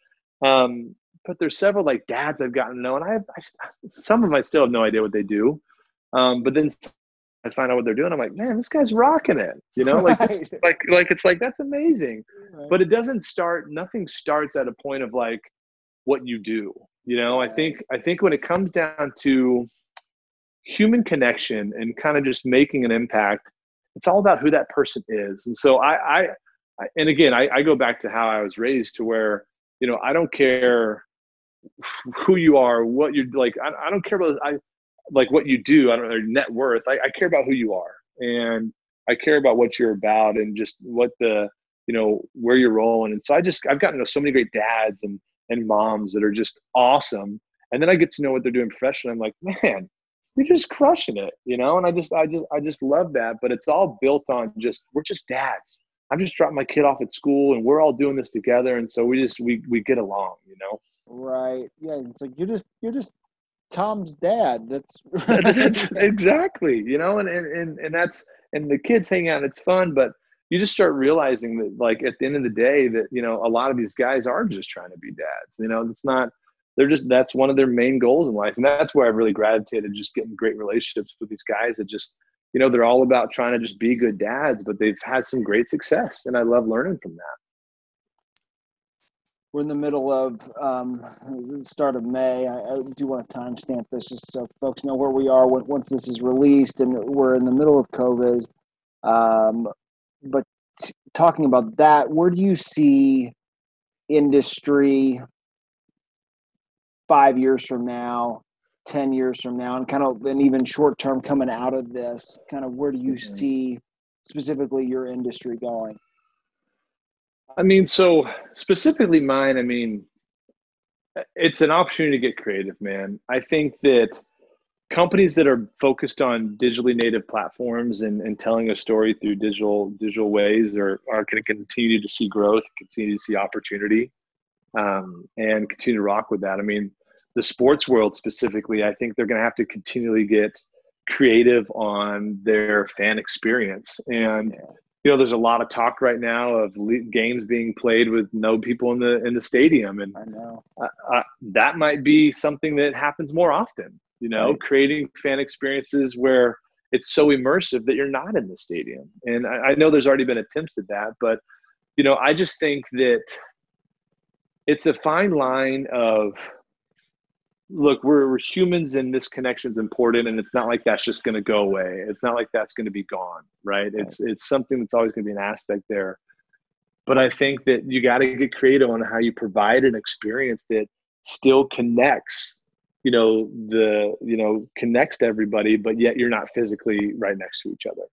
um, but there's several like dads i've gotten to know and i have I, some of them i still have no idea what they do um, but then i find out what they're doing i'm like man this guy's rocking it you know? Like like like it's like that's amazing. Right. but it doesn't start nothing starts at a point of like what you do you know? Right. i think i think when it comes down to human connection and kind of just making an impact it's all about who that person is. And so i i, I and again I, I go back to how i was raised to where you know i don't care who you are what you're like i, I don't care about i like what you do i don't know your net worth I, I care about who you are and i care about what you're about and just what the you know where you're rolling and so i just i've gotten to know so many great dads and and moms that are just awesome and then i get to know what they're doing professionally i'm like man you're just crushing it, you know. And I just, I just, I just love that. But it's all built on just we're just dads. I'm just dropping my kid off at school, and we're all doing this together, and so we just we we get along, you know. Right. Yeah. It's like you're just you're just Tom's dad. That's, exactly, you know, and, and and and that's and the kids hang out. It's fun, but you just start realizing that, like at the end of the day, that you know a lot of these guys are just trying to be dads. You know, it's not they're just that's one of their main goals in life and that's where i really gravitated just getting great relationships with these guys that just you know they're all about trying to just be good dads but they've had some great success and i love learning from that we're in the middle of um, the start of May. I, I do want to timestamp this just so folks know where we are when, once this is released, and we're in the middle of COVID. Um, but t- talking about that, where do you see industry five years from now, 10 years from now, and kind of, and even short term coming out of this, kind of where do you mm-hmm. see specifically your industry going? I mean, so specifically mine, I mean, it's an opportunity to get creative, man. I think that companies that are focused on digitally native platforms and, and telling a story through digital digital ways are, are going to continue to see growth, continue to see opportunity, um, and continue to rock with that. I mean, the sports world specifically, I think they're going to have to continually get creative on their fan experience. And you know, there's a lot of talk right now of games being played with no people in the in the stadium, and I know uh, uh, that might be something that happens more often. You know, right. creating fan experiences where it's so immersive that you're not in the stadium. And I, I know there's already been attempts at that, but you know, I just think that it's a fine line of look we're, we're humans and this connection is important and it's not like that's just going to go away. It's not like that's going to be gone right? right. It's it's something that's always going to be an aspect there. But i think that you got to get creative on how you provide an experience that still connects you know the you know connects to everybody but yet you're not physically right next to each other.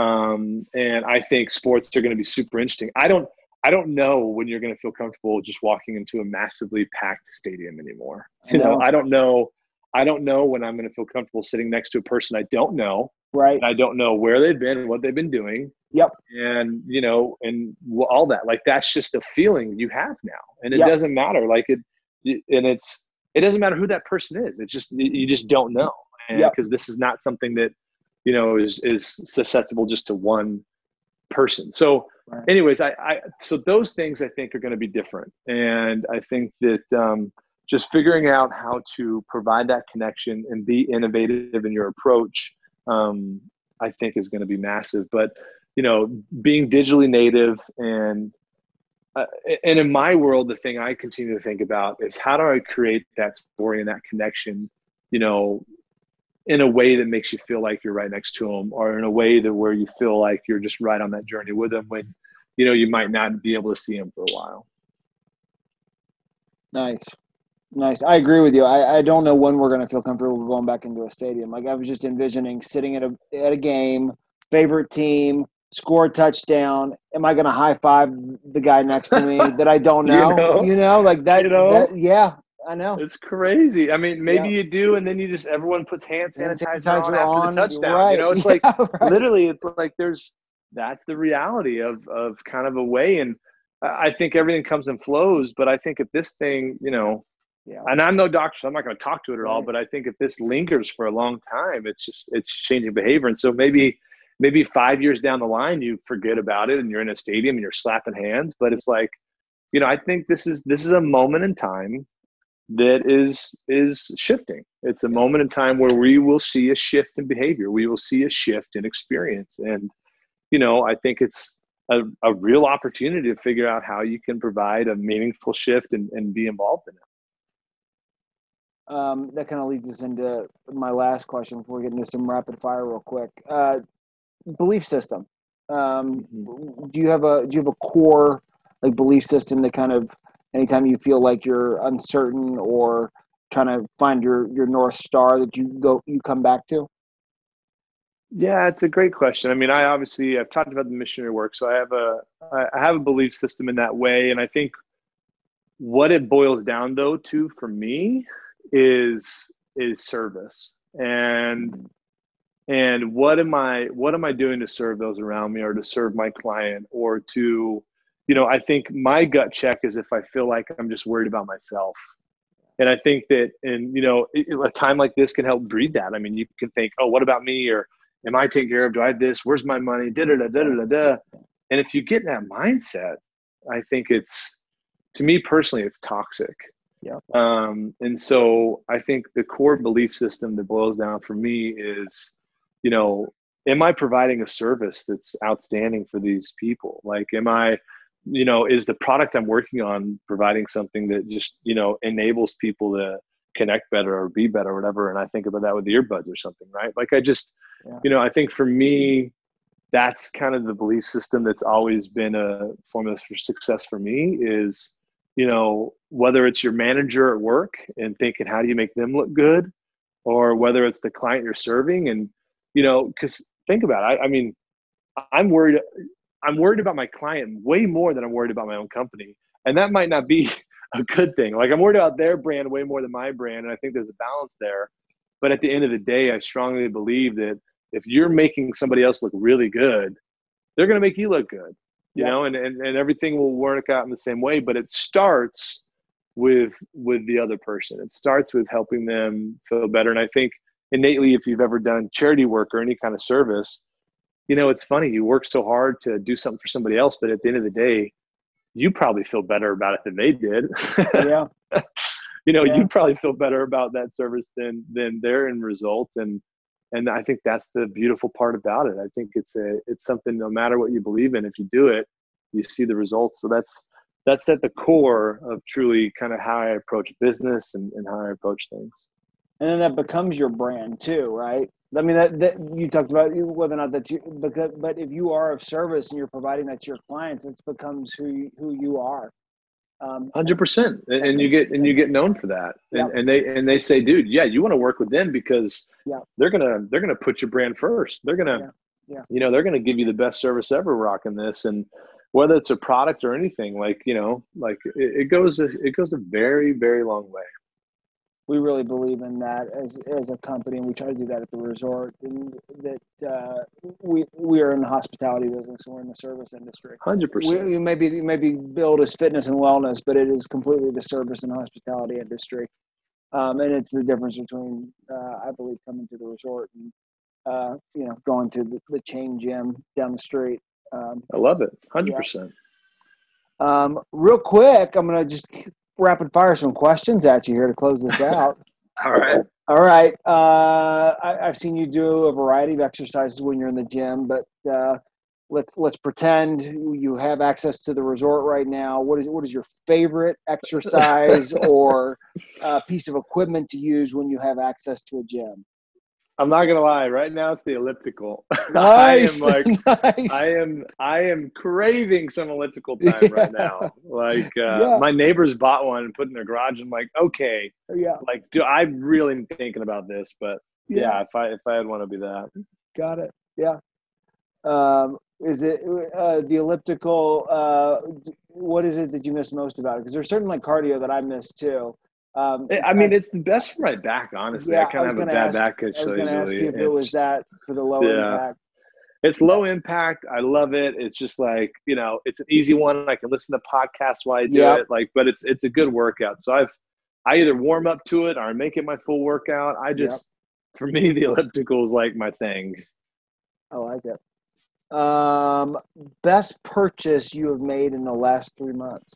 Um, and i think sports are going to be super interesting. I don't I don't know when you're going to feel comfortable just walking into a massively packed stadium anymore. You know, I don't know. I don't know when I'm going to feel comfortable sitting next to a person I don't know. Right. I don't know where they've been and what they've been doing. Yep. And you know, and all that. Like that's just a feeling you have now, and it yep. doesn't matter. Like it, and it's it doesn't matter who that person is. It's just you just don't know, because yep. this is not something that you know is is susceptible just to one person. So Right. Anyways, I, I so those things I think are going to be different, and I think that um, just figuring out how to provide that connection and be innovative in your approach, um, I think is going to be massive. But you know, being digitally native and uh, and in my world, the thing I continue to think about is how do I create that story and that connection, you know, in a way that makes you feel like you're right next to them or in a way that where you feel like you're just right on that journey with them when you know you might not be able to see them for a while. Nice. Nice. I agree with you. I, I don't know when we're going to feel comfortable going back into a stadium. Like i was just envisioning sitting at a at a game favorite team score a touchdown. Am i going to high five the guy next to me that i don't know you know, you know like that, you know? That, yeah I know. It's crazy. I mean, maybe yeah. you do, and then you just everyone puts hand sanitizer, on, on after the touchdown. Right. You know, it's yeah, like right. literally, it's like there's that's the reality of of kind of a way. And I think everything comes and flows. But I think if this thing, you know, yeah. And I'm no doctor, so I'm not going to talk to it at all. But I think if this lingers for a long time, it's just it's changing behavior. And so maybe maybe five years down the line, you forget about it, and you're in a stadium and you're slapping hands. But it's like, you know, I think this is this is a moment in time that is is shifting. It's a moment in time where we will see a shift in behavior. We will see a shift in experience, and you know, I think it's a, a real opportunity to figure out how you can provide a meaningful shift and, and be involved in it. Um, that kind of leads us into my last question before we get into some rapid fire real quick. Uh, belief system. Um, mm-hmm. Do you have a do you have a core like belief system that kind of anytime you feel like you're uncertain or trying to find your your north star that you go you come back to? Yeah, it's a great question. I mean, I obviously I've talked about the missionary work, so I have a I have a belief system in that way, and I think what it boils down though to for me is is service and and what am I what am I doing to serve those around me or to serve my client or to you know I think my gut check is if I feel like I'm just worried about myself and I think that and you know a time like this can help breed that I mean you can think oh what about me or am I taken care of? Do I have this? Where's my money? Da da da da da da. And if you get in that mindset, I think it's to me personally, it's toxic. Yeah. Um, and so I think the core belief system that boils down for me is, you know, am I providing a service that's outstanding for these people? Like, am I, you know, is the product I'm working on providing something that just, you know, enables people to connect better or be better or whatever? And I think about that with earbuds or something, right? Like I just, yeah. you know i think for me that's kind of the belief system that's always been a formula for success for me is you know whether it's your manager at work and thinking how do you make them look good or whether it's the client you're serving and you know because think about it I, I mean i'm worried i'm worried about my client way more than i'm worried about my own company and that might not be a good thing like i'm worried about their brand way more than my brand and i think there's a balance there But at the end of the day, I strongly believe that if you're making somebody else look really good, they're going to make you look good, you yeah. know, and, and, and everything will work out in the same way. But it starts with with the other person. It starts with helping them feel better. And I think innately, if you've ever done charity work or any kind of service, you know, it's funny. You work so hard to do something for somebody else, but at the end of the day, you probably feel better about it than they did. Yeah. you know, yeah. you probably feel better about that service than than their end result. And and I think that's the beautiful part about it. I think it's a it's something no matter what you believe in, if you do it, you see the results. So that's that's at the core of truly kind of how I approach business and, and how I approach things. And then that becomes your brand too, right? I mean, that, that you talked about whether or not that's you, because, but if you are of service and you're providing that to your clients, it becomes who you, who you are. Um, Hundred percent, and you get and you get known for that, and, yeah. and they and they say, dude, yeah, you want to work with them because yeah. they're gonna they're gonna put your brand first. They're gonna, yeah. yeah. you know, they're gonna give you the best service ever, rocking this, and whether it's a product or anything, like you know, like it, it goes a, it goes a very very long way we really believe in that as as a company, and we try to do that at the resort. And that uh, we we are in the hospitality business, and we're in the service industry. Hundred percent. We maybe maybe build as fitness and wellness, but it is completely the service and hospitality industry. Um, and it's the difference between, uh, I believe, coming to the resort and uh, you know going to the, the, chain gym down the street. Um, I love it, hundred yeah. percent. Um, real quick, I'm gonna just rapid fire some questions at you here to close this out. All right. All right. Uh, I, have seen you do a variety of exercises when you're in the gym, but uh, let's let's pretend you have access to the resort right now. What is what is your favorite exercise or uh, piece of equipment to use when you have access to a gym? I'm not gonna lie. Right now, it's the elliptical. Nice. I am like, nice. I am, I am craving some elliptical time yeah. right now. Like, uh, yeah. my neighbors bought one and put in their garage. I'm like, okay, yeah. Like, do I'm really thinking about this? But yeah, yeah if I if I had one, to be that. Got it. Yeah. Um, is it uh, the elliptical? Uh, what is it that you miss most about it? Because there's certain like cardio that I miss too. Um, I mean, I, it's the best for my back, honestly. Yeah, I kind of have a bad ask, back. I was going to ask you if it was that for the low yeah. impact. It's low impact. I love it. It's just like you know, it's an easy one. I can listen to podcasts while I do yep. it. Like, but it's it's a good workout. So I've I either warm up to it or I make it my full workout. I just yep. for me the elliptical is like my thing. I like it. Um, best purchase you have made in the last three months.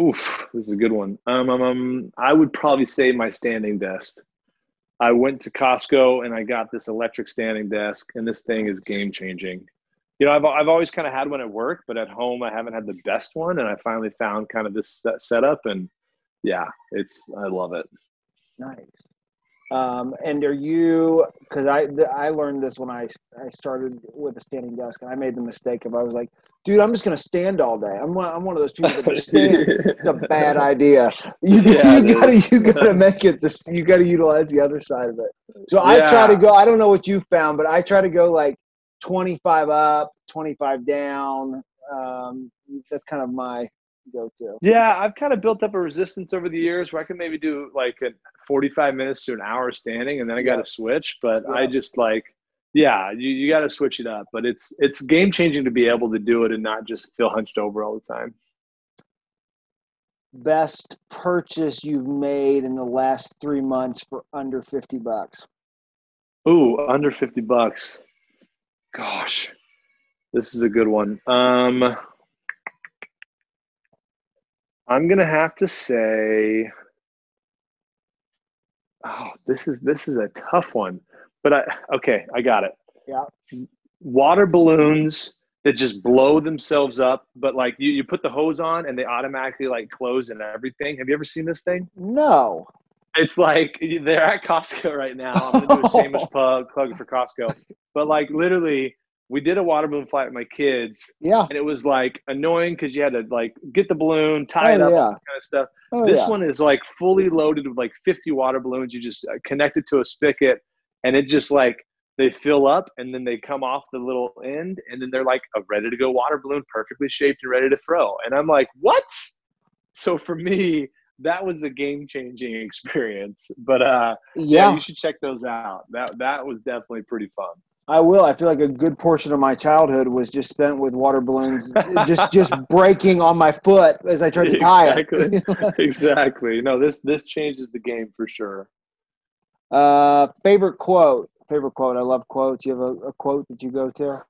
Oof, this is a good one. Um, um, um, I would probably say my standing desk. I went to Costco and I got this electric standing desk, and this thing is game changing. You know, I've I've always kind of had one at work, but at home I haven't had the best one, and I finally found kind of this setup, and yeah, it's I love it. Nice. Um, and are you? Because I I learned this when I I started with a standing desk, and I made the mistake of I was like, dude, I'm just gonna stand all day. I'm one, I'm one of those people that just stand. it's a bad idea. You, yeah, you gotta you gotta make it this. You gotta utilize the other side of it. So yeah. I try to go. I don't know what you found, but I try to go like 25 up, 25 down. Um, that's kind of my go to. Yeah, I've kind of built up a resistance over the years where I can maybe do like a 45 minutes to an hour standing and then I got to switch. But yeah. I just like, yeah, you, you got to switch it up. But it's it's game changing to be able to do it and not just feel hunched over all the time. Best purchase you've made in the last three months for under 50 bucks. Ooh, under 50 bucks. Gosh, this is a good one. Um, I'm gonna have to say, oh, this is this is a tough one, but I okay, I got it. Yeah. Water balloons that just blow themselves up, but like you, you put the hose on and they automatically like close and everything. Have you ever seen this thing? No. It's like they're at Costco right now. I'm gonna do a shameless plug plug for Costco, but like literally we did a water balloon flight with my kids. Yeah. And it was like annoying because you had to like get the balloon, tie oh, it up, yeah. kind of stuff. Oh, this yeah. one is like fully loaded with like 50 water balloons. You just uh, connect it to a spigot and it just like they fill up and then they come off the little end and then they're like a ready to go water balloon, perfectly shaped and ready to throw. And I'm like, what? So for me, that was a game changing experience. But uh, yeah. yeah, you should check those out. That that was definitely pretty fun. I will. I feel like a good portion of my childhood was just spent with water balloons, just just breaking on my foot as I tried to tie exactly. it. exactly. No, this this changes the game for sure. Uh, favorite quote. Favorite quote. I love quotes. You have a, a quote that you go to?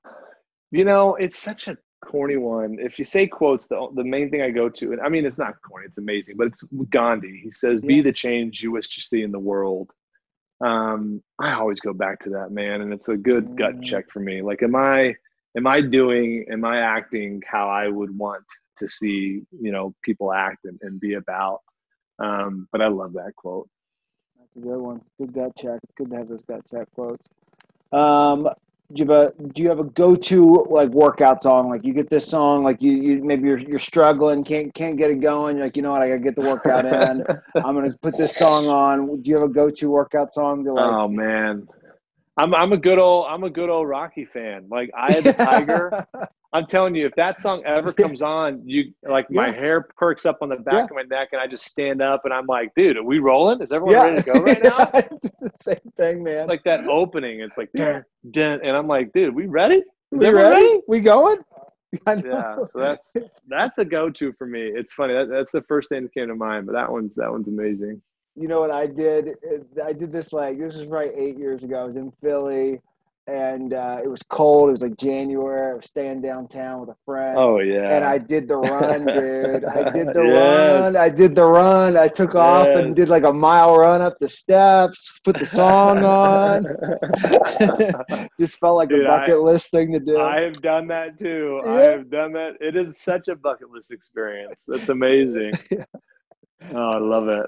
You know, it's such a corny one. If you say quotes, the the main thing I go to, and I mean it's not corny, it's amazing, but it's Gandhi. He says, "Be the change you wish to see in the world." um, I always go back to that man, and it's a good mm. gut check for me. Like, am I am I doing am I acting how I would want to see you know people act and, and be about? Um, but I love that quote. That's a good one. Good gut check. It's good to have those gut check quotes. Um, do you have a do you have a go-to like workout song like you get this song like you, you maybe you're, you're struggling can't can't get it going you're like you know what i gotta get the workout in i'm gonna put this song on do you have a go-to workout song to like oh man i'm i'm a good old i'm a good old rocky fan like i had the tiger I'm telling you, if that song ever comes on, you like my hair perks up on the back yeah. of my neck, and I just stand up and I'm like, dude, are we rolling? Is everyone yeah. ready to go right now? Same thing, man. It's like that opening. It's like, dun, dun, and I'm like, dude, we ready? Is we ready? ready? We going? Yeah, so that's that's a go-to for me. It's funny. That, that's the first thing that came to mind, but that one's that one's amazing. You know what I did? I did this like this was probably eight years ago. I was in Philly and uh, it was cold. It was like January. I was staying downtown with a friend. Oh yeah. And I did the run, dude. I did the yes. run. I did the run. I took yes. off and did like a mile run up the steps. Put the song on. Just felt like dude, a bucket I, list thing to do. I have done that too. Yeah. I have done that. It is such a bucket list experience. That's amazing. yeah. Oh, I love it.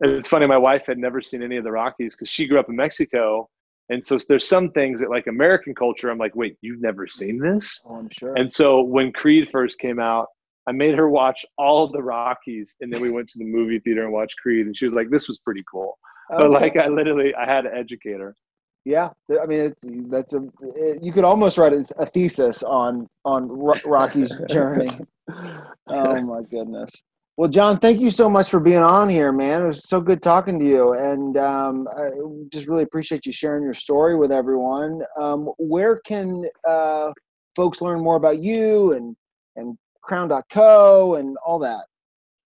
It's funny. My wife had never seen any of the Rockies because she grew up in Mexico and so there's some things that like American culture, I'm like, wait, you've never seen this? Oh, I'm sure. And so when Creed first came out, I made her watch all of the Rockies, and then we went to the movie theater and watched Creed, and she was like, "This was pretty cool." Okay. But like, I literally, I had to educate her. Yeah, I mean, it's that's a it, you could almost write a, a thesis on on Rocky's journey. oh my goodness. Well, John, thank you so much for being on here, man. It was so good talking to you, and um, I just really appreciate you sharing your story with everyone. Um, where can uh, folks learn more about you and and Crown.co and all that?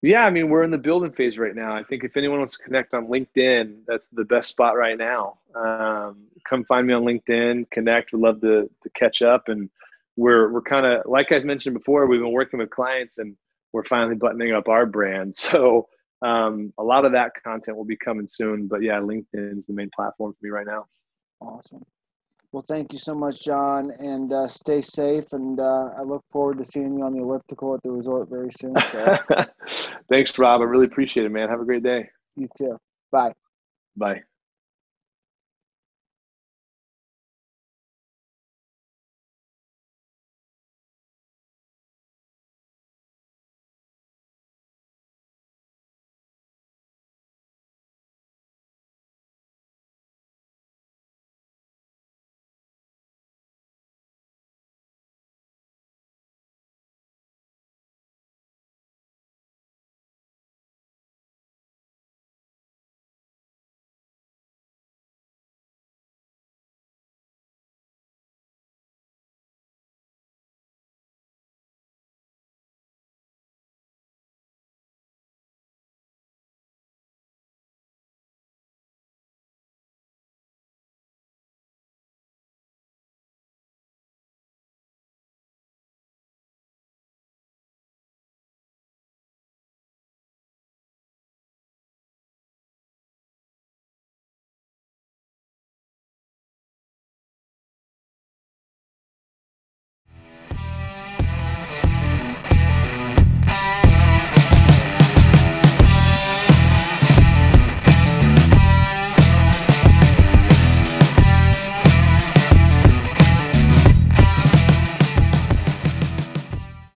Yeah, I mean, we're in the building phase right now. I think if anyone wants to connect on LinkedIn, that's the best spot right now. Um, come find me on LinkedIn, connect. We'd love to to catch up, and we're we're kind of like I mentioned before. We've been working with clients and we're finally buttoning up our brand. So um, a lot of that content will be coming soon. But yeah, LinkedIn is the main platform for me right now. Awesome. Well, thank you so much, John, and uh, stay safe. And uh, I look forward to seeing you on the elliptical at the resort very soon. So. Thanks, Rob. I really appreciate it, man. Have a great day. You too. Bye. Bye.